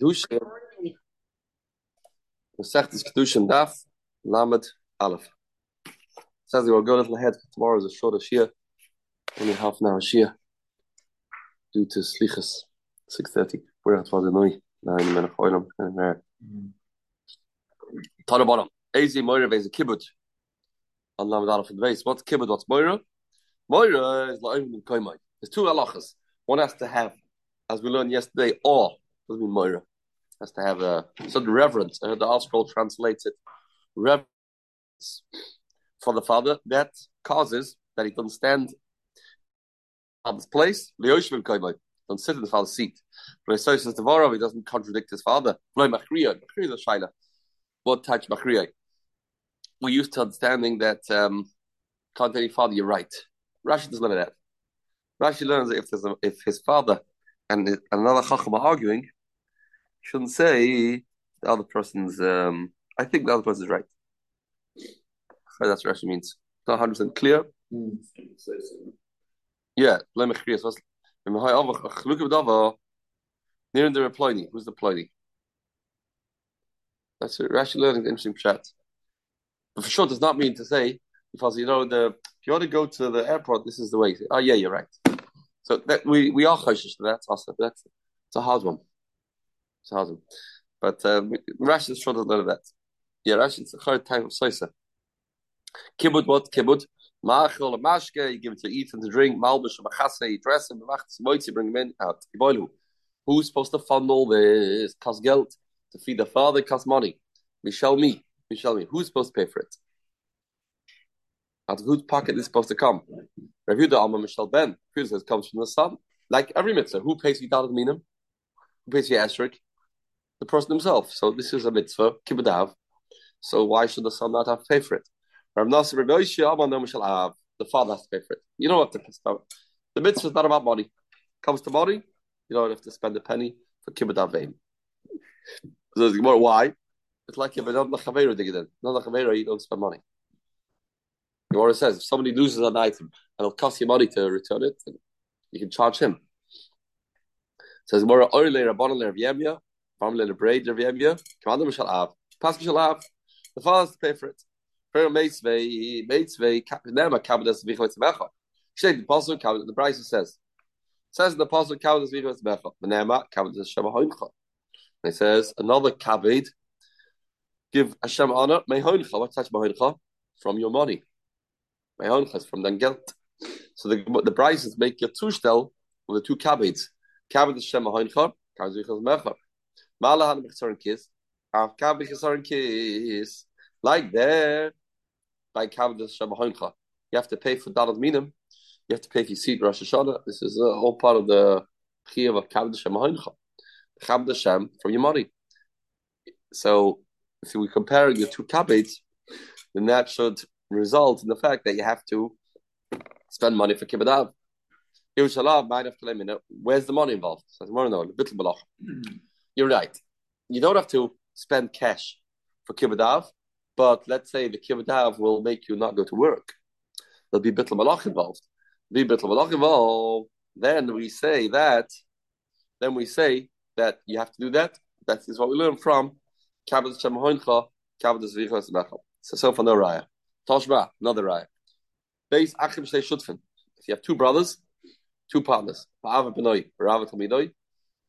Kiddushin. Masechtas Kiddushin Daf Lamed Aleph. Says we will go a little ahead. Tomorrow is a shorter Shia, only half an hour Shia, due to Slichas, six thirty. We're at the Noi nine minutes oilam and there. Tana bottom. Ezi Moira is a kibbut. On Lamed Aleph the base. What's kibbut? What's Moira? Moira is like Koimai. There's two halachas. One has to have, as we learned yesterday, awe. Doesn't mean Moira. Has to have a certain reverence. The Al translates it reverence for the father. That causes that he doesn't stand his place. Don't sit in the father's seat. But so says Devorah, he doesn't contradict his father. What touch Machriya? We used to understanding that um, can't any father, you're right. Rashi doesn't learn that. Rashi learns that if there's a, if his father and another chacham are arguing, shouldn't say the other person's. Um, I think the other person's right. So that's what Rashi means. Not hundred percent clear. Mm. Yeah, blame Who's the Pliny? That's it. Rashi learning the interesting chat. But for sure, does not mean to say because you know the if you want to go to the airport, this is the way. Oh yeah, you're right. So that we we are choshish to that also. That's it's a hard one. One. But um, Rashi is that. Yeah, Rashi a hard time of soisa. Kibbut what kibbut? Machol mashke, you give it to eat and to drink. Malbish machase, you dress him. Machas you bring him in out. Who's supposed to fund all this? Cost guilt to feed the father. Cost money. Michelle me. Michelle me. Who's supposed to pay for it? Out of whose pocket is supposed to come? Rav the Alma Michelle Ben. Who says comes from the son. Like every mitzvah, who pays for Yidalit Minim? Who pays for Esrik? The person himself. So this is a mitzvah, kibbutav. So why should the son not have to pay for it? The father has to pay for it. You don't have to pay. The mitzvah is not about money. Comes to money, you don't have to spend a penny for kibbutav vein. So why? It's like if another chaveru dig it in. Another chaveru, you don't spend money. Gemara says if somebody loses an item and it'll cost you money to return it, you can charge him. It says Gemara Yemya, Farm Le Braid Rav Yemya, Commander shall have, Pastor shall have. The father has to pay for it. For Meitzvei, Meitzvei, Nema Kabadas Vichot Mecha. Say the apostle the Bryce says. Says the apostle Kabadas Vichot Mecha. Nema Kabadas Shema Hoincha. It says another kabed, give Hashem honor, Mehoincha. What's that Mehoincha? From your money my own has from then geld. So the the prices make your tushtel with the two cabbages. Cabbage is Shem Ahoincha, cabbage is Mecha. Malahan Bechsarin Kiss, Av cabbage is Kiss. Like there, by cabbage is Shem You have to pay for Dalad Minim. You have to pay for your seat Rosh Hashanah. This is uh, all part of the Chiyav of cabbage Shem Ahoincha. Chabad Shem from your money. So if we compare your two cabbages, then that should result in the fact that you have to spend money for kibbutz. Where's the money involved? You're right. You don't have to spend cash for kibbutz, but let's say the kibbutz will make you not go to work. There'll be bitl malach involved. Be bitl malach involved. Then we say that. Then we say that you have to do that. That is what we learn from Kabbalah Shemahoincha, Kabbalah Zvichas So so for no raya. Toshba, another raya. Base Achim Shutfin. If you have two brothers, two partners, Ba'ava Benoi, Rava Talmidoi.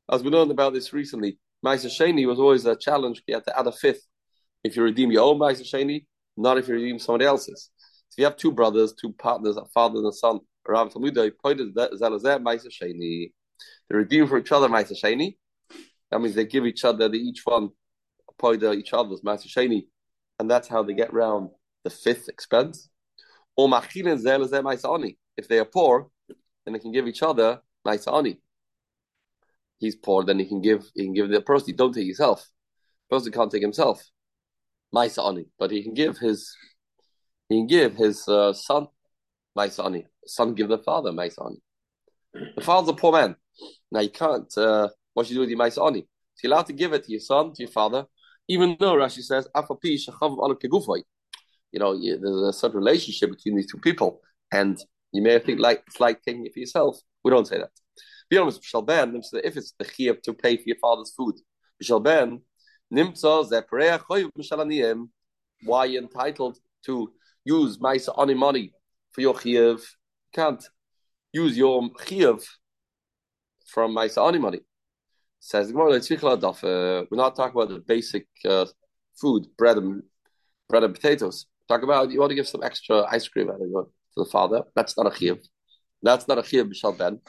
As we learned about this recently, Maisa Sheni was always a challenge. You had to add a fifth if you redeem your own Maisa Sheni, not if you redeem somebody else's. If you have two brothers, two partners, a father and a son, Rav Talmidoi pointed that Zalazeh Maisa Sheni. They redeem for each other Maisa Sheni. That means they give each other, they each one point each other's Maisa Sheni, and that's how they get round the fifth expense. Or Machine Zelazer Maisaani. If they are poor, then they can give each other ma'isani. He's poor, then he can give he can give the proceeds. Don't take yourself. Person can't take himself. Ma'isani, but he can give his he can give his uh, son ma'isani. Son give the father ma'isani. The father's a poor man. Now you can't. Uh, what you do with your ma'isani? So you're allowed to give it to your son, to your father, even though Rashi says afapi you know, there's a certain relationship between these two people, and you may think like it's like taking it for yourself. We don't say that. Be honest, Shalban, if it's the chiyah to pay for your father's food, Mishal Ben, Nimtza Mishalaniyim. Why you entitled to use Maisa Ani money for your Chiyuv? Can't use your Chiyuv from Maisa Ani money. Says the uh, we're not talking about the basic uh, food, bread and bread and potatoes. Talk about you want to give some extra ice cream to the father. That's not a chiyuv. That's not a chiyuv b'shal ben.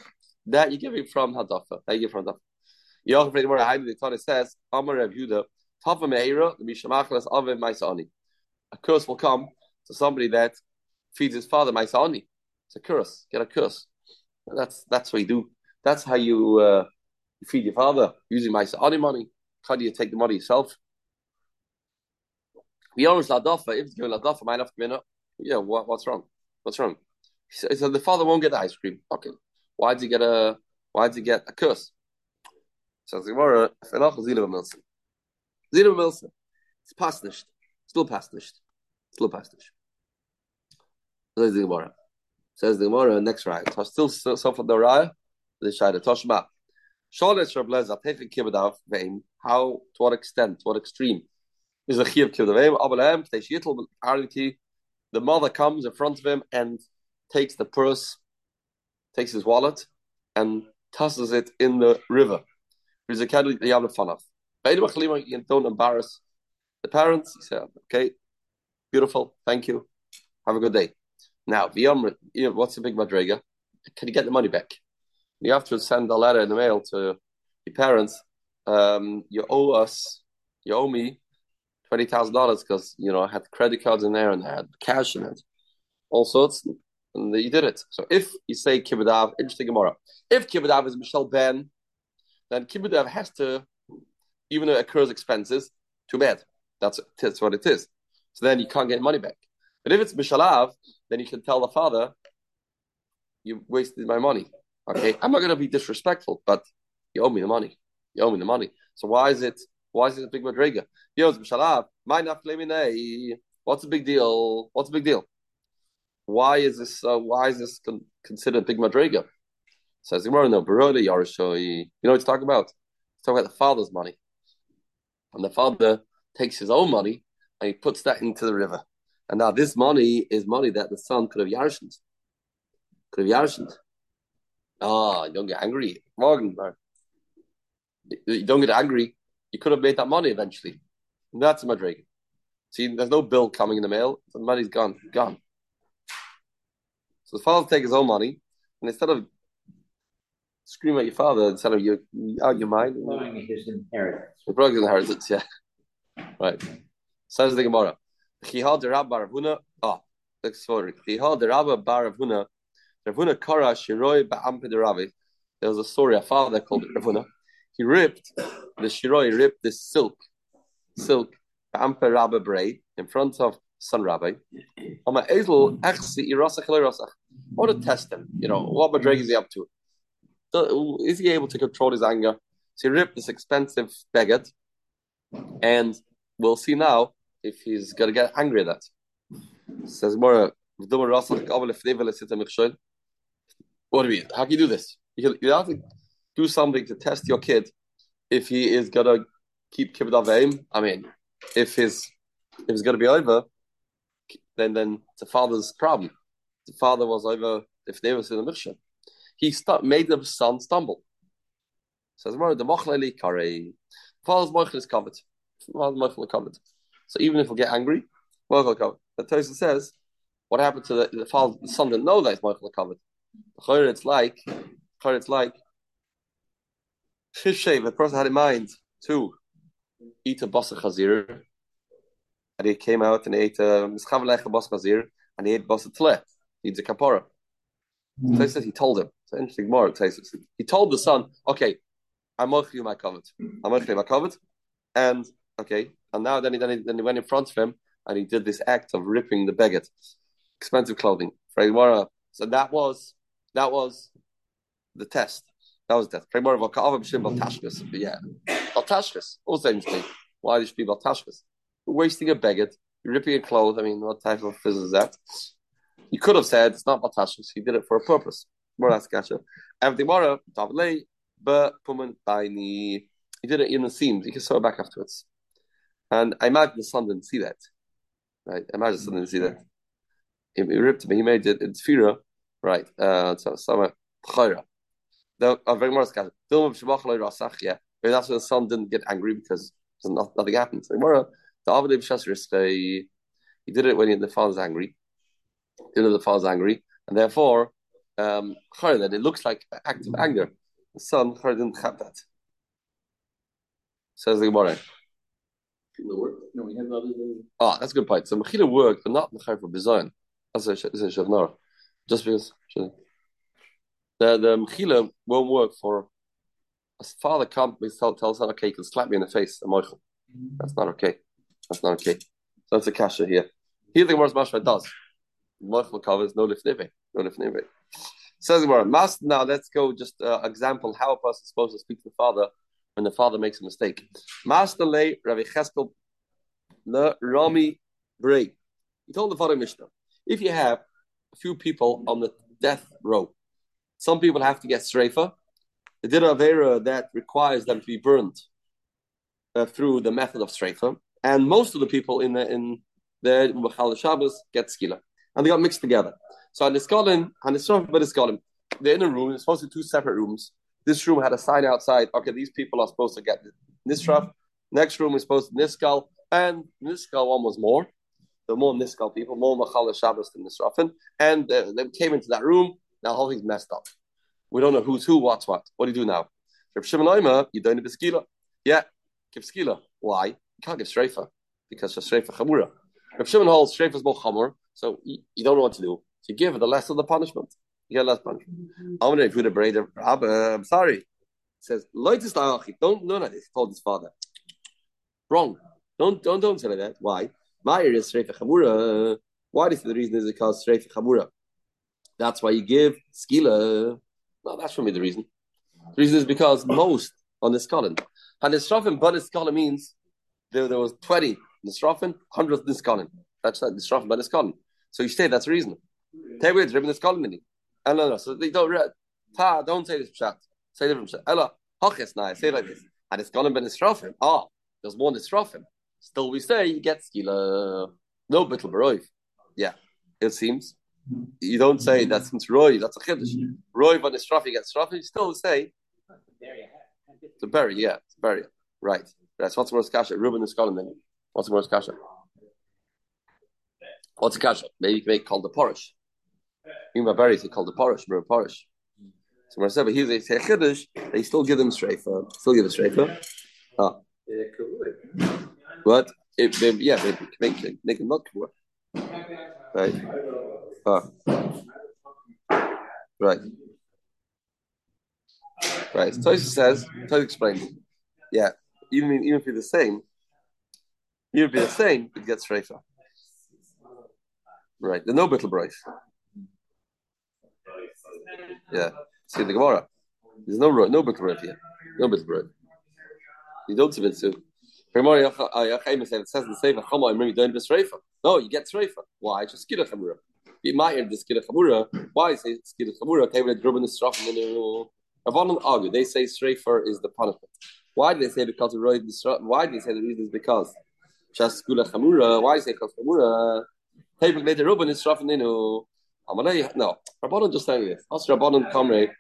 That you're giving from hadafa. That you give from hadafa. Yochav Reid Mora Haim the Torah says, Amar Rav Yuda, Tava Meira, the Mishamachlas Avim Maisani. A curse will come to somebody that feeds his father Maisani. It's a curse. Get a curse. That's that's what you do. That's how you uh, you feed your father using Maisani money. How do you take the money yourself? The owner's ladafa, if it's given ladafa, have to be Yeah, what, what's wrong? What's wrong? He said the father won't get the ice cream. Okay, why did he get a? Why did he get a curse? Gemara, Zilva Milson. Milson. It's past. Still past. Still past nicht. Says the Gemara. Says the Gemara, next right. Still so the Raya, the Shaida Toshma. Tefik Kibadav. How, to what extent, to what extreme is a Chiv Kibadav. The mother comes in front of him and takes the purse, takes his wallet, and tosses it in the river. There's a caddy. Don't embarrass the parents. He said, "Okay, beautiful, thank you, have a good day." Now, what's the big madriga? Can you get the money back? You have to send a letter in the mail to your parents. Um, you owe us, you owe me twenty thousand dollars because you know I had credit cards in there and I had cash in it, all sorts, and you did it. So if you say kibbadav, interesting Gemara. If kibbadav is Michelle Ben, then kibbutz has to, even though it occurs expenses, too bad. That's, that's what it is. So then you can't get money back. But if it's mishalav, then you can tell the father, you wasted my money. Okay, I'm not going to be disrespectful, but you owe me the money. You owe me the money. So why is it? Why is it a big madriga? Yo, mishalav. Mine afleminay. What's the big deal? What's the big deal? Why is this? Uh, why is this con- considered big madriga? Says no, Baroda Yarashoi. You know what he's talking about? He's talking about the father's money. And the father takes his own money and he puts that into the river. And now this money is money that the son could have yarshened. Could have yarshened. Ah, you don't get angry. Morgan, you don't get angry. You could have made that money eventually. And that's a. See, there's no bill coming in the mail. The money's gone. Gone. So the father takes his own money, and instead of scream at your father instead of you out your mind. Blowing his inheritance. The brother's inheritance, yeah. Right. Says the Gemara. Chihal de Rab Baravuna. Ah, sorry. Chihal de Rab Baravuna. Rav Huna Kara Shiroi Ba'ampe de Ravi. There was a story, a father called Rav Huna. He ripped, the Shiroi ripped this silk, silk, Ba'ampe Rabba braid in front of son Rabbi. On my Ezel, Echsi Irasach I want to test him. You know, what Madreg mm. is he up to? is he able to control his anger? So he ripped this expensive baguette, and we'll see now if he's going to get angry at that. Says more. What do you mean? How can you do this? You, you have to do something to test your kid if he is going to keep kibbutz avim. I mean, if his if it's going to be over, then then it's a father's problem. The father was over if they was in the mission he st- made the son stumble. Says the mochleli kare. Father's mochel is covered. Father's mochel is covered. So even if we get angry, mochel covered. But Tosa says, what happened to the, the father, the son didn't know that his mochel covered. It's like, it's like, Shishay, the person had in mind to eat a basa chazir, and he came out and ate a mischav basa chazir, and he ate basa tle. Needs a kapora. Mm. So he says he told him So interesting more. Says he told the son, "Okay, I'm moching you my covet. I'm moching my covet," and okay, and now then he, then he then he went in front of him and he did this act of ripping the beggar, expensive clothing. So that was that was the test. That was the test. Yeah, Altashkas. Also interesting. Why did you be Altashkas? Wasting a beggar, ripping a cloth. I mean, what type of physics is that? You could have said it's not Altashkas. He did it for a purpose. More that's gotcha. And the Mara, Tavalei, but Puman Baini. He did it in the seams. You can sew it back afterwards. And I imagine the son didn't see that. Right? I imagine the son didn't see that. He, he ripped him. He made it in Tfira. Right. Uh, so, Sama Chayra. The, very more scattered. Yeah. Maybe that's why the son didn't get angry because nothing happened. The Avadim Shasris, he did it when the father's angry. You know, the father's angry. And therefore, um, that it looks like act of anger. The son didn't have that. Says the Gemara. No, we have Ah, that's a good point. So Mechila worked, but not Mechila for Bizayan. That's a Shavnara. Just because the the Mechila won't work for a father can't tell tell son, okay, you can slap me in the face, a Michael. That's not okay. That's not okay. So that's a kasha here. Here the Gemara's Mashra does. Michael covers no lifnive. No lifnive. Says Gemara, now let's go just uh, example how a person is supposed to speak to the father when the father makes a mistake. Master lay Ravi Cheskel the Rami Bray. He told the father Mishnah, if you have a few people on the death row, some people have to get streifa. They did a avera that requires them to be burned uh, through the method of streifa, and most of the people in the in the Shabbos get skila, and they got mixed together. So but the Skolin, they're in a room. It's supposed to be two separate rooms. This room had a sign outside. Okay, these people are supposed to get nisraf. Next room is supposed to niskal, and niskal one was more. The more niskal people, more machal Shabbos than nisrafin, and uh, they came into that room. Now whole thing's messed up. We don't know who's who, what's what. What do you do now? Reb Shimon you don't give. Yeah, give skila. Why? You can't give shreifa because shreifa chamura. Reb Shimon holds shreifa is more chamur, so you, you, don't know what to do. So you give the less of the punishment. You get less punishment. I'm gonna put a braid. I'm sorry. It says Don't no no. He told his father. Wrong. Don't don't don't say that. Why? Meyer is shreifa chamura. Why is the reason is because shreifa chamura. That's why you give skila. No, that's for me the reason. The reason is because most on the skolin. And nisrafim, but niskolin means there, there was 20 nisrafim, 100 niskolin. That's not nisrafim, but niskolin. So you say that's the reason. Take away the ribbon niskolin. No, no, no. So they don't read. Ta, don't say this pshat. Say different pshat. Ella, hachis now. Say like this. And it's gonna be nisrafim. Ah, there's more nisrafim. Still, we say you get skila. No bittel baroiv. Yeah, it seems. You don't say that since Roy, that's a chiddush. Roy when it's you get strafi, you still say to bury, yeah, to bury. Right. That's what's the word kasha. Reuben is then. What's the word kasha? What's a kasha? Maybe you can make called the porish. Even by bury, they called the porish, Reuben porish. So when I said, but he's a chiddush, they still give them streifa, still give a streifa. Ah. What? If they, yeah, they make, make them not kavur. Right. Ah. Right. Right. So Toshi says, Toshi explains. Yeah. Even even if you're the same, if you're the same, it gets Shrefa. Right. The no bittle brace. Yeah. See the Gemara. There's no no bittle brace here. No bittle brace. You don't submit to. The No, you get Shrefa. Why? Just get a Chamura. Be Meyer the skid chamura. Why say skid chamura? Okay, with Ruben is strafing in the Avanon argue. They say strafer is the punishment. Why do they say because of Roy Why do they say the reason is because just skula chamura? Why say chamura? Table later Ruben is strafing in oh, No, Rabbanon just saying this. Us Rabbanon comrade.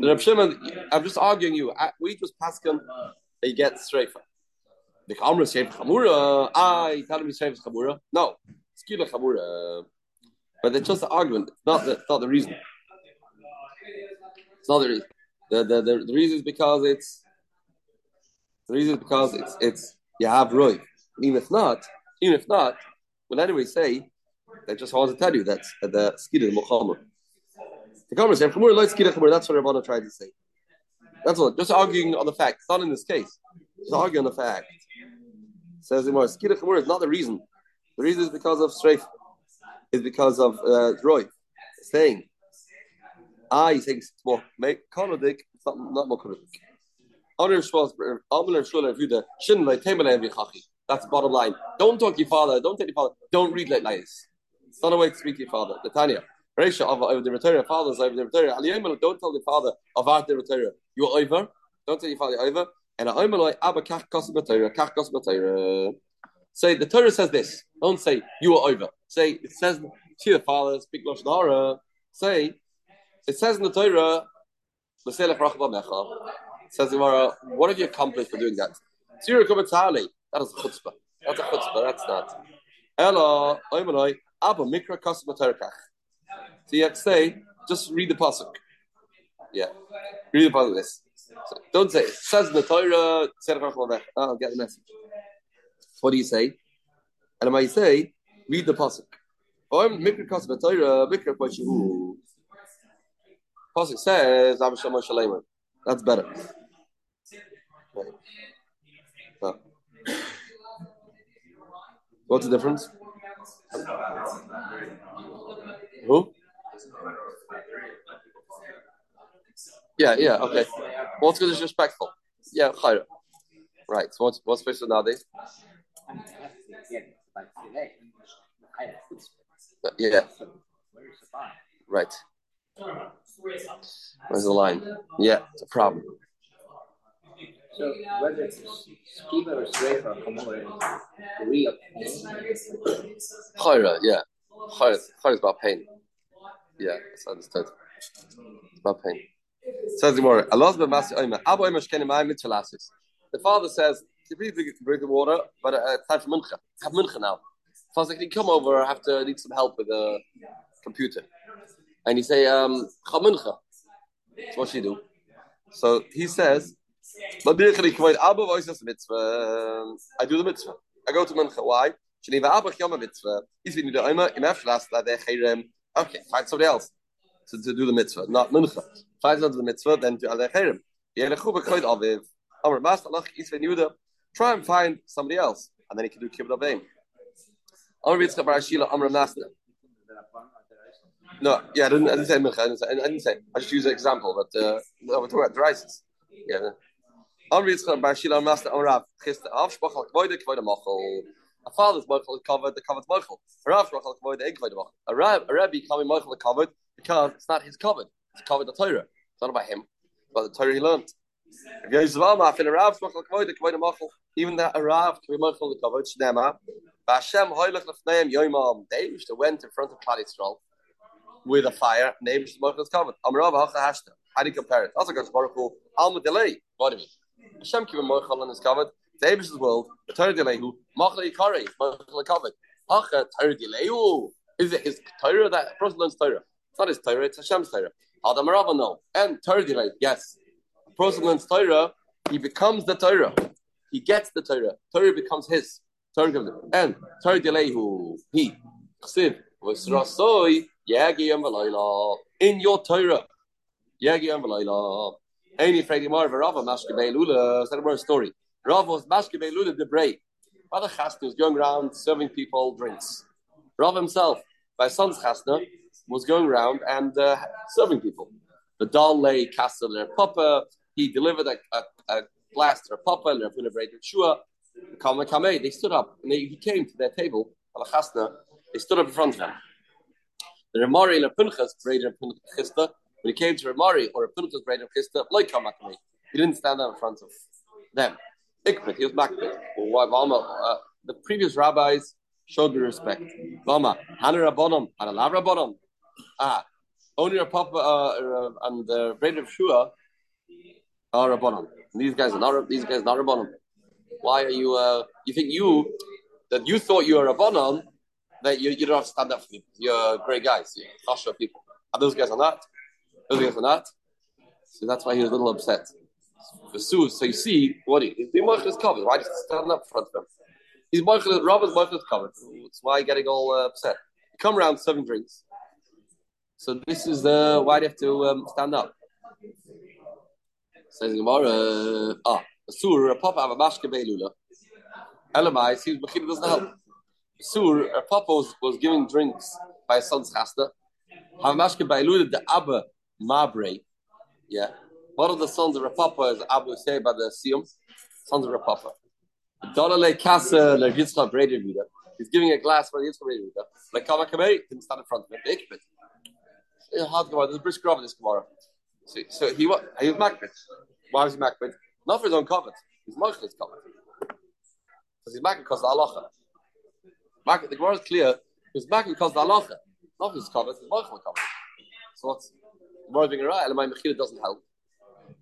The Reb Shimon, I'm just arguing you. Uh, we just pass him. They get strafer. The Kamra say chamura. I tell him he's chamura. No, it's skila chamura. But it's just an argument. It's not the, not the reason. It's not the reason. The, the, the, the reason is because it's the reason is because it's it's you have roy. Even if not, even if not, will anyway say they just want to tell you that's the skid muhammad. The comments say Chamur light skid That's what Rabbanah tried to say. That's all. Just arguing on the fact. It's not in this case. Just arguing on the fact. Says the more skid is not the reason. The reason is because of strafe is because of uh, Roy saying, ah, he thinks more make konodik, it's not more konodik. That's the bottom line. Don't talk to your father. Don't tell your father. Don't read like lies. A way to speak to your father. The Tanya. Resha of the Ritera, fathers of the Ritera. Don't tell the father of Art the Ritera. You're over. Don't tell your father over. And Oimaloi Abba Kach Kos Batayra, Kach Kos Batayra. Say the Torah says this. Don't say you are over. Say it says to your father, speak Lashon Say it says in the Torah, says what have you accomplished for doing that? That is a chutzpah. That's a chutzpah. That's not. Ella, oimanoi, abba mikra kasma terkach. So you have to say, just read the pasuk. Yeah, read the pasuk. This. So don't say it says the Torah. Ah, I'll get the message. What do you say? And I might say, read the pasuk. Mikra kasma Torah mikra kwashu. Pasuk says, "Am shama shaleiman." That's better. Okay. Ah. So. What's the difference? Who? Yeah, yeah, okay. What's good is respectful. Yeah. Right. So what's what's special nowadays? Yeah. Right. Where's the line? Yeah, it's a problem. So whether it's skiva or sreifa or kamor, degree of pain. Chayra, yeah. Chayra, is about pain. Yeah, it's understood. It's about pain. Says the more. The father says, "Please bring the water, but uh, it's time for mincha. Have mincha now." So I was like, "Can you come over? I have to need some help with the computer." And he say, um, "Chamincha." So what should he do? So he says, I do the mitzvah. I go to Mincha. Why? Okay, find somebody else to, to do the mitzvah, not Mincha. Find out the mitzvah, then do Alechayrim. Try and find somebody else, and then he can do Kibbutz Avim. Amr Yitzchak Bar Ashila, Amr Masna. No, yeah, I didn't, I didn't say Mincha. I didn't say, I just use an example, but uh, no, we're talking about the derices. Yeah. Amr Yitzchak Bar Rav. Chisda Machol. A father's Michael is covered, the covered Michael. A Rav Machol. A Rab, a Michael covered because it's not his covered. It's covered the Torah. It's not about him. It's about the Torah he learned. Even that Arav can be Michael the covered. Shnema. Hoylech Lefneim Yoimam. They used to went in front of Klal Yisrael with a fire. To Michael is covered. Hacha. How do you compare it? Also goes Baruch Hu. Alma. What do you mean? Hashem keep Michael and is covered. The Abish's world. The Torah delay who. Machla Yikari. Covered. Hacha Torah delay Is it his Torah that person learns Torah? It's not his Torah. It's Hashem's Torah. Adam Rava no. And Torah delay. Yes. A person learns Torah. He becomes the Torah. He gets the Torah. Torah becomes his. Torah comes and Torah who he. Chsiv was Rasoi Yagi and in your Torah. Yagi and Valayla. Any Fredi Mar Rava Mashke Beilula. Is that a story? Rava was Mashke Beilula de Bray. Father Chasna was going around serving people drinks. Rav himself, by son's Chasna, was going around and uh, serving people. The lay castle their papa. He delivered a, a, a glass to their papa. And they're break Shua. They stood up and they, he came to their table. They stood up in front of him. The. When he came to Ramari or Pinchas Breder Chisda, like Kamakame, he didn't stand up in front of them. Ikbit, he was Makbit. Uh, the previous rabbis showed me respect. Lama, Hana Rabbonim, Hana Lav Rabbonim. Ah, only a Papa uh, and the Breder of Shua are Rabbonim. These guys are not. These guys are not Rabbonim. Why are you? Uh, you think you that you thought you were Rabbonim that you, you don't have to stand up for. You're great guys. You're Chasha people. And those guys are not. Guys are not. So that's why he was a little upset. So, you see, what he, the Michael is covered. Why just stand up front of him? He's Michael, Robert's Michael is covered. That's why he's getting all uh, upset. Come around serving drinks. So this is the why they have to um, stand up? Says Gemara, ah, a sur, a papa of a mashke beilula. Elamai, see, Mechina doesn't help. Sur, a papa was, was giving drinks by his son's chasta. Have mashke beilula the Abba Mabre. Yeah. One of the sons of Rav Papa is Abu say by the Siyum, sons of Rapapa. Dolale Kasa Le Yitzchak Breder Vida. He's giving a glass for the Yitzchak Breder Vida. Like Kama Kamei didn't stand in front of him. The Ikbit. Gemara. There's a brisk grab in this Gemara. So, so he was he was Makbet. Why was he Makbet? Not for his own covet. He's Moichel is covered. Because he's back because the halacha. The Gemara is clear. He's back because the halacha. Not for his covered, his Moichel covered. So what's Gemara being right? my Mechila doesn't help.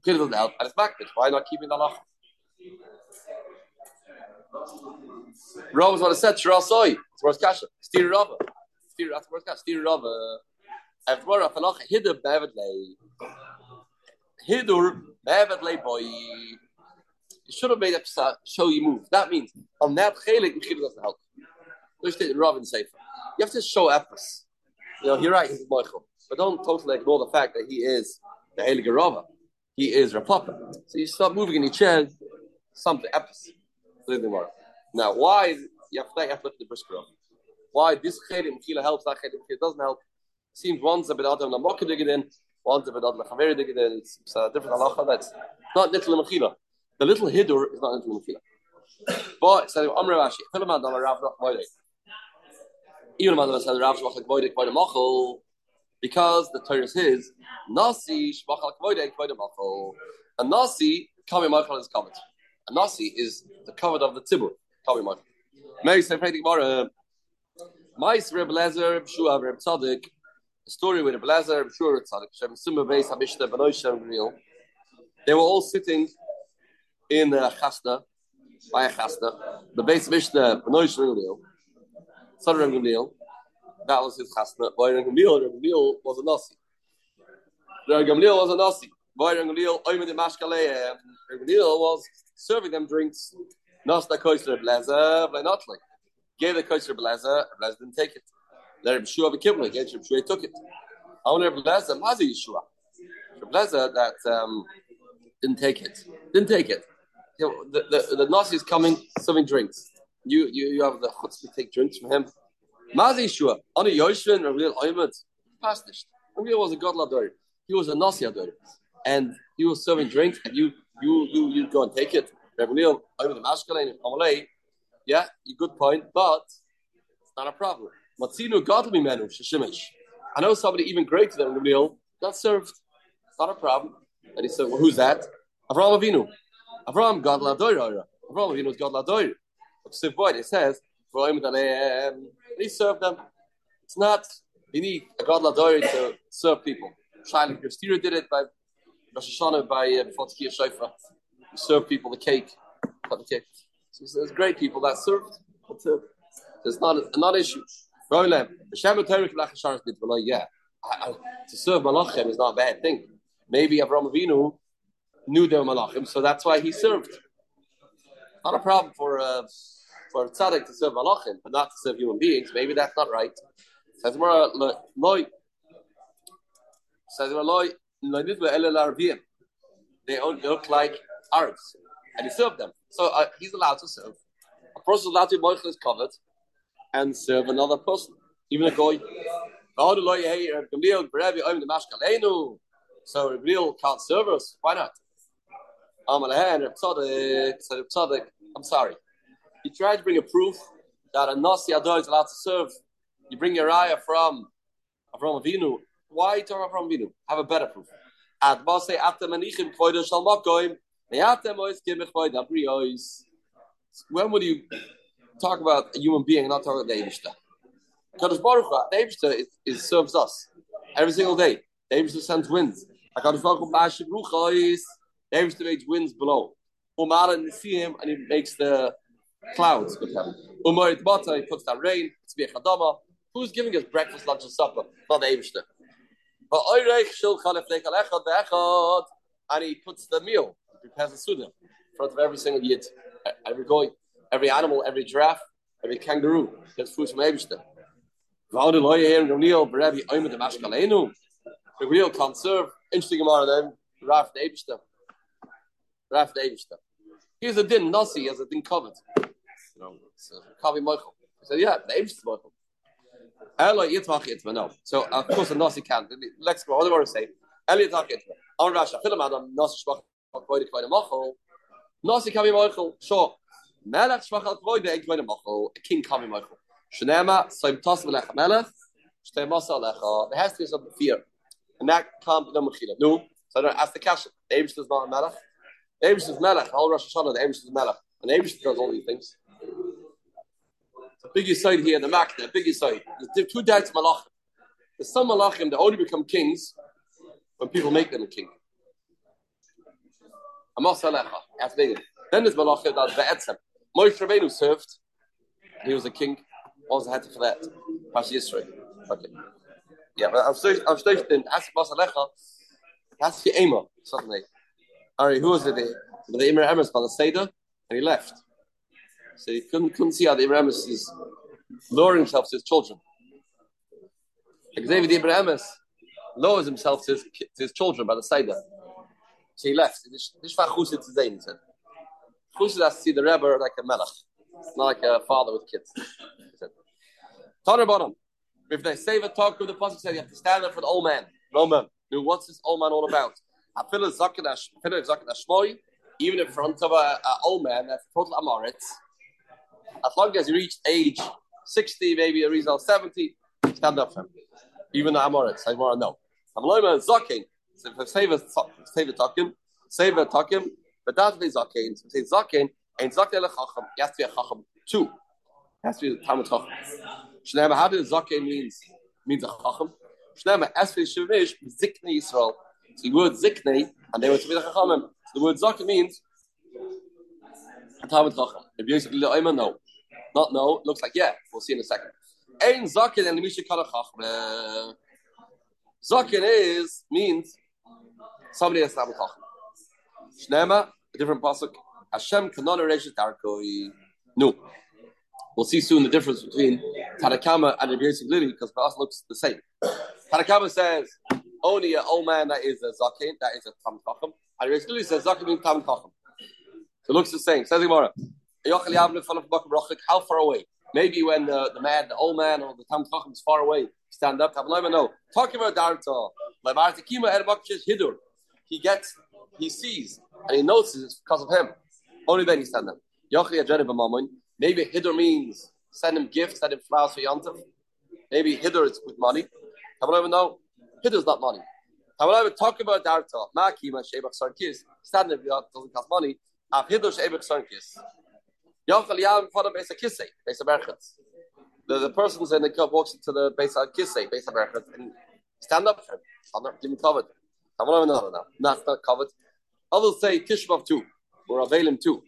Mechila doesn't help, and it's back. Why not keeping the halacha? Rav what it said. Soy. It's worth kasha. Steer Rava. Steer. That's worth kasha. Steer Rava. Evor afalacha hidur bevet lei. Hidur bevet lei boy. You should have made a show you move. That means on that chelik mechila doesn't help. There's the Rav and Sefer. You have to show efforts. You know, you're right. He's Michael, but don't totally ignore the fact that he is the Heilige Rava. He is Rav Papa. So you start moving in your chair. Something efforts. Now, why you have to, have to look at the Why this chedim mechila helps, that chedim mechila doesn't help? It Seems one's a bit adam namokah dig it in, one's a bit adam chaveri dig it in. It's, a different halacha. That's not little mechila. The little hidur is not little mechila. But so Amr Rashi, Filaman Amar Rav Moedek. Even says Rav Shmachak Moedek by the Machal, because the Torah is his. Nasi Moedek by the Machal. A Nasi, Kami Machal is covered. A Nasi is the covered of the Tibur. Kami Machal. Mary said, Fredi Gemara, Mais Reb Lezer, Shua, Reb Tzadok, a story with Reb Lezer, Reb Shua, Reb Tzadok, Shem Simba Beis, Habishta, Benoy Shem Real. They were all sitting in a chasna, by a chasna. The base Mishnah, Benoy Shem Real, son of Reb Gamliel, that was his chasna. Reb Gamliel, Gamliel was a Nasi. Reb Gamliel was a Nasi. Reb Gamliel, Oymed Mashkaleh, Reb Gamliel was serving them drinks. Nasta Koisler Blazer, Blanotlik. Gave the Koisler Blazer, Blazer didn't take it. Let him Shua Vikibla, gave him Shua, took it. I want to Blazer, Mazi Yeshua. Blazer that um, didn't take it. Didn't take it. You know, the, the, the Nasi is coming, serving drinks. You, you, you have the chutz to take drinks from him. Mazi Yeshua, on a Yoshvin, real Oymet, passed it. Was a God Lador. He was a Nasi Ador. And he was serving drinks, and you, you, you, you go and take it. Neil, over the Mashkalein, Amalei, yeah, good point, but it's not a problem. Matzinu Gadol Mimenu, Shishimish. I know somebody even greater than Neil got served. It's not a problem. And he said, well, who's that? Avraham Avinu. Avraham God Ladoir. Avraham Avinu is God Ladoir. Siv Boyd, it says, he served them. It's not, you need a God Ladoir to serve people. Shailik Christina did it by Rosh Hashanah by uh, before Tkiyah Shofar serve people the cake, cut the cake. So there's great people that served. But, uh, it's not not issue. Yeah, to serve malachim is not a bad thing. Maybe Avraham Avinu knew they were malachim, so that's why he served. Not a problem for uh, for a tzaddik to serve malachim, but not to serve human beings. Maybe that's not right. Says loy. Says. They all look like Arabs, and he served them. So uh, he's allowed to serve. A person allowed to be is covered and serve another person, even a goy. So real can't serve us. Why not? I'm Reb Tzaddik, Reb Tzaddik, I'm sorry. You try to bring a proof that a Nasi Ador is allowed to serve. You bring your ayah from from Avinu. Why Torah from Avinu? Have a better proof. Shalmakoim when would you talk about a human being and not talk about the Eibishter? Kadosh Baruch Hu, the Eibishter is, is, serves us every single day. The Eibishter sends winds. Kadosh Baruch Hu, Bashib Ruchais, the Eibishter makes winds below. Umar and him, and he makes the clouds with him. Umar he puts that rain. It's Chadama. Who's giving us breakfast, lunch, and supper? Not the Eibishter. And he puts the meal he prepares a suda in front of every single yid, every goy, every animal, every giraffe, every kangaroo gets food from Eibishter. The real can't serve. Interesting amount of them. Raf Eibishter. Raf Eibishter. Here's a din nasi as a din covered. It's Kavi. He said, yeah, the Eibishter Michael. Elo yitmach yitma, no. So, of course, a nasi can't. Let's go. I want to say? Elo yitmach yitma. On Rasha, Philim Adam, nasi shmach Koide Koide Mochel. Nasi Kami Mochel. Sure. Melech Shmachal Koide Egg Koide Mochel. A king Kami Mochel. Shnema Soim Tos Melech Melech. Shtei Masa Lecha. There has to be some fear. And that can't be done with No. So I don't ask the question. David is not a Melech. Abish is Melech. All Rosh Hashanah, the Abish is Melech. And Abish does all these things. Big side here, the Mak, the big side. There's two types of Malachim. There's some Malachim that only become kings when people make them a king. Amos Alecha, they Then there's Malachim that's Be'etzem. Moshe Rabbeinu served. He was a king. Also had to for that. Pash Yisrael. Okay. Yeah, but I'm still, I'm still in Asibas Alecha. That's the Ema, suddenly. All right, who was it? The, Imre Emes by the Seder, and he left. So he couldn't, couldn't see how the Emes is lowering himself to his children. Because David Emes lowers himself to his, to his children by the Seder. So he left. He said. Chusid has to see the Rebbe like a melech, not like a father with kids. He said. Tanner bottom. If they say the talk of the pasuk said you have to stand up for the old man. No man. Now, what's this old man all about? Even in front of an old man that's total amorit, as long as you reach age 60, maybe a result 70, stand up for him. Even the amorit, I want to know. Amaloima zakin. So if save a takim, save a takim, but that's the zakin. So say zakin and zakin. You have to be a chacham too. It has to be a talmud chacham. Shnei how does zakin means means a chacham? Shnei esri shemish zikni Yisrael. So the word zikni, and they were to be the chachamim. The word zakin means talmud chacham. If you say no, not no, looks like yeah. We'll see in a second. Ein zakin and misha kala chacham. Zakin is means somebody to have a chacham. Shnema, a different pasuk. Hashem kanon reishes darkoi. No. We'll see soon the difference between Tanakama and Rabbi Yosef Lili because for us looks the same. Tanakama says only an old man that is a zakin, that is a tam chacham. And Rabbi Yosef Lili says zakin means tam chacham. It looks the same. Says Gemara. How far away? Maybe when the, the man, the old man, or the tam chacham is far away, stand up. No, talking about darta. Hidur. He gets, he sees, and he notices it's because of him. Only then he stand up. Maybe Hidur means send him gifts, send him flowers for Yantav. Maybe Hidur is with money. Know? Hidur is not money. How will I talk about Darta? Makima Shebach Sarkis. Stand up doesn't cost money. Yochel Besa Berchatz. The, the person's in the cup walks into the Besa Kisse, Besa Berchatz, and stand up for him. Stand up, give him covered. I want to know now. Not, not covered. Others say Tishbav too, or Avelim too.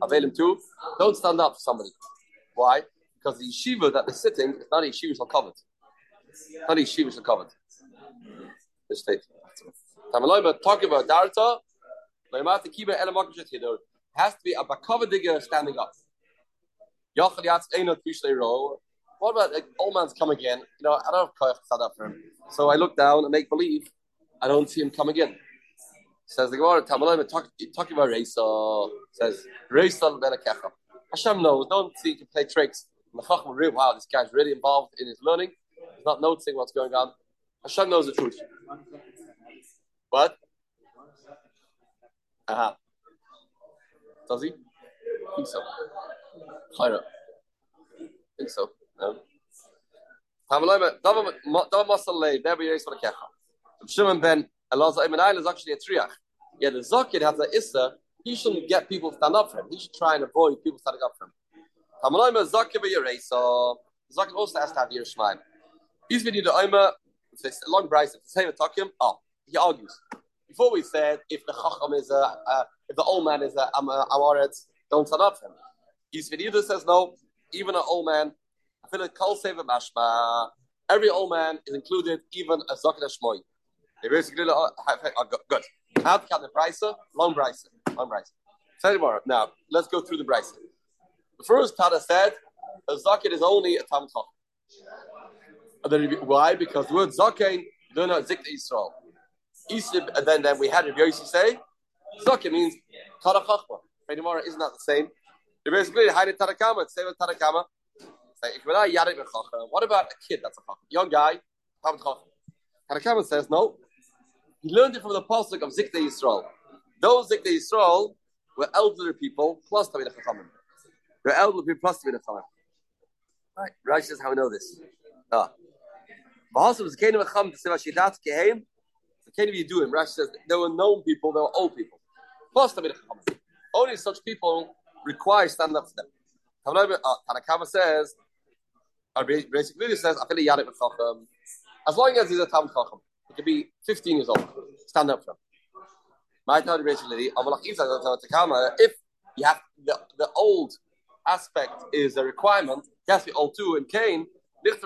Avelim too. Don't stand up for somebody. Why? Because the yeshiva that they're sitting is not a yeshiva shall covered. Not a yeshiva shall covered. This state. Talking about darta, has to be a bakava digger standing up. What about like, old man's come again? You know, I don't have koyach stand up for him. So I look down and make believe I don't see him come again. Says the Gemara, Tamalim, talking about Reisa, uh, says, Reisa Belakecha. Hashem knows, don't think to play tricks. Real wow, this guy's really involved in his learning. He's not noticing what's going on. Hashem knows the truth. What? Aha. Does he? Think so. I think so. No. Tamalim, Davam Masalei, Debbie Reisa Belakecha. Shimon ben Elazar Ibn is actually a triach. Yeah, the Zakir has a Issa, he shouldn't get people to stand up for him. He should try and avoid people standing up for him. Tamalaima Zakir so Zakir also has to have Yerushalayim. He's been the Oima, it's a long price, if the same him, oh, ah, he argues. Before we said if the Chacham is a, uh, if the old man is a Amaretz, don't stand up him. Either says no, even an old man, I feel like Kol Seva Mashma, every old man is included, even a Zakir Shmoy. They basically, uh, good. How to count the brisa? Long brisa. Long brisa. Say tomorrow. Now, let's go through the brisa. The first Tana said, a zakat is only a tam Why? Because the word zaken, do not zik Israel. And then, then we had Rabbi Yossi say, zaken means tara chachma. Tomorrow is not the same. You're basically hiding tarakama. It's same with tarakama. What about a kid that's a chacham? Young guy, tam chacham. Tarakama says no. He learned it from the pasuk of Zikdei Yisrael. Those Zikdei Yisrael were elderly people plus Tamid Chachamim. They're elderly people plus Tamid Chachamim. Right. Rashi says how we know this. Ah. Bahasa was Kenim Chacham to say Vashidat Kehem. The do him. Rashi says there were known people, there were old people. Plus Only such people require stand up for them. Uh, Tanna Kamma says, uh, or basically says, as long as he's a Tam Chacham, he could be 15 years old, stand up for him. My basically, if you have the, the old aspect is a requirement, it has to be old too. In Cain, if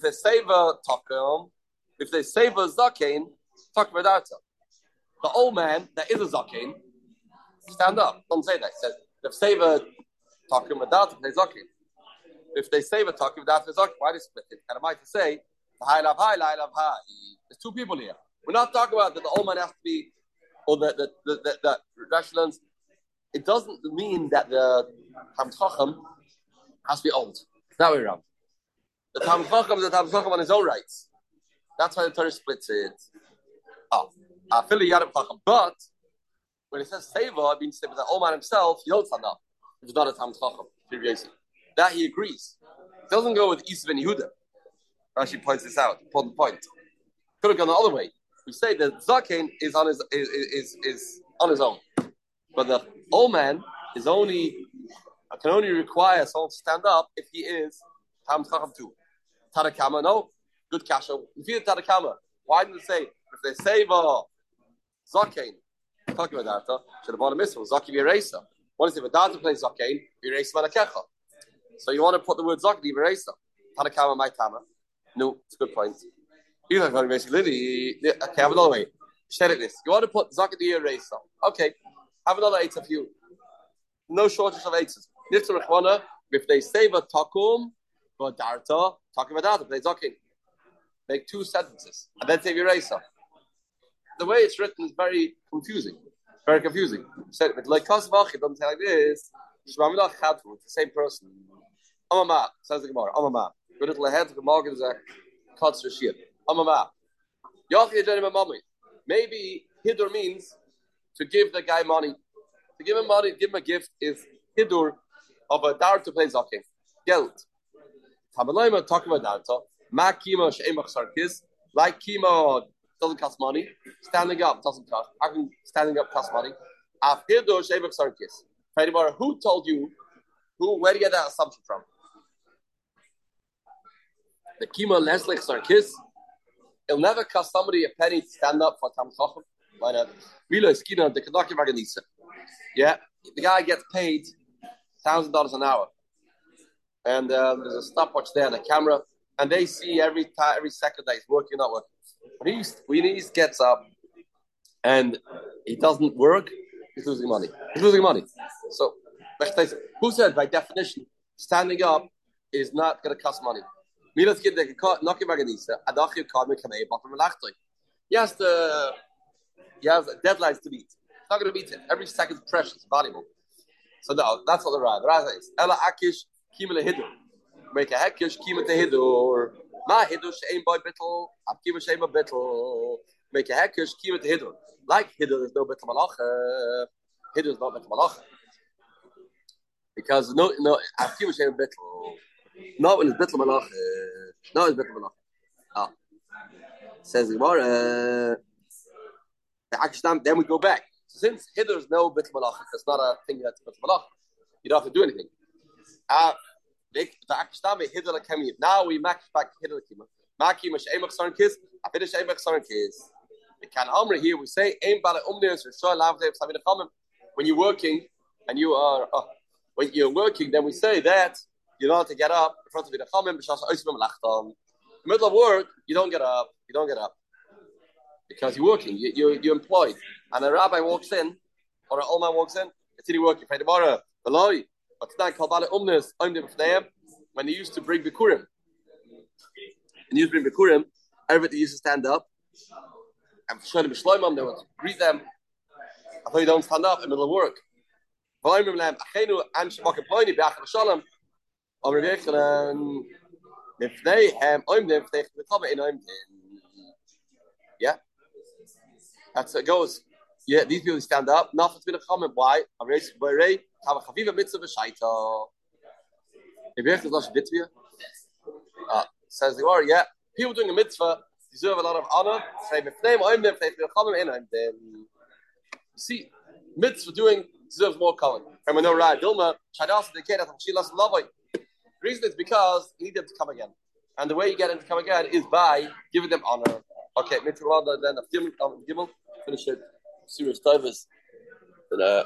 they save a takum, if they save a zaken, talk about The old man that is a zaken, stand up. Don't say that. He says, if save a takum without they zaken. If they save a without they zaken, why they split it? And I might say, high love high, high love high. There's two people here. We're not talking about that the old man has to be, or the the the, the, the It doesn't mean that the Tamchacham has to be old. It's That way around. The Tam Chacham is the Tam Chacham on his own rights. That's why the Torah splits it. Oh, But when it says Seva, it means that the old man himself, stand up. It's not a Tam Chacham. That he agrees. It doesn't go with Yisuf and Yehuda. Rashi points this out. The point. Could have gone the other way we say that Zaken is on his is, is, is on his own, but the old man is only can only require someone to stand up if he is Tam Chacham too. Tanna Kamma, no, good kasha. If you Tanna Kamma, why didn't it say if they save a Zaken? Talking about that, should have bought a missile. Zaki Yeresa. What is it? Vadata plays Zaken, Yeresa Manakecha. So you want to put the word Zaki Yeresa. Tanna Kamma, my Tama. No, it's a good point. You like going basically. Okay, have another way. Share it this. You want to put zakat the race Okay, have another eight of you. No shortage of eights. Rechwana. If they save a takum, but darta talking about that, Make two sentences and then your race The way it's written is very confusing. Very confusing. Said it like Kosvach, it doesn't say like this. Shmamilach Chadru, the same person. Amama, says the Gemara. Amama. Good little ahead of the Morgan a Kotz Rashid. Maybe hidur means to give the guy money. To give him money, give him a gift is hidur of a dar to play zaken. Geld. Tamalayma talking about darta. Ma kima she'emach sarkis. Like kima doesn't cost money. Standing up doesn't cost. I can standing up cost money. Af hidur she'emach sarkis. Who told you? Who? Where do you get that assumption from? The kima leslech sarkis It'll never cost somebody a penny to stand up for Tam Chochem. Why not? Milo Eskina, the Kedokim Vaganisa. Yeah, the guy gets paid thousand dollars an hour, and um, there's a stopwatch there and a camera, and they see every time, every second that he's working, not working. When he when he gets up and he doesn't work, he's losing money. He's losing money. So, who said by definition standing up is not going to cost money? Yes, the he has deadlines to meet. It's not going to meet it. Every second is precious, valuable. So no, that's what the Rav. The says, Ela akish kima lehidur. Make a hekish kima tehidur. Ma hidur she'em boy bittel, ab kima she'em a bittel. Make a hekish kima tehidur. Like hidur, is no bittel malach. Hidur is not bittel malach. Because no, no, ab kima she'em bittel. No, when it's bittel malach. No, it's bittel malach. Ah. Says the Gemara. Uh, then we go back. Since hither is no bittel malach, it's not a thing that's bittel malach. You don't have to do anything. Ah. Now we match back. Maki mash emach sarin kiss. I finish emach sarin kiss. The kan amra here we say aim bala umnes or shoy lav When you're working and you are uh, when you're working, then we say that you don't have to get up in front of the Chachamim, in the middle of work, you don't get up, you don't get up. Because you're working, you, you, you're employed. And a rabbi walks in, or an old man walks in, it's really working. Pray tomorrow, Eloi, when they used to bring Bikurim, and used to bring Bikurim, everybody used to stand up, and Shloimam, they would greet them. I thought you don't stand up in the middle of work. Yeah? That's how it goes. Yeah these people stand up nothing's been a comment why I'm raised by Ray have a chaviva mitzvah b'shaita if you have to bit to uh says the war yeah people doing a mitzvah deserve a lot of honor I'm see, mitzvah doing deserves more calling. And we know right, Dilma, Shadas the Kedat of Shilas Lavoi. The reason is because you need them to come again. And the way you get them to come again is by giving them honor. Okay, mitzvah then Gimel, finish it. Serious Tavis. And uh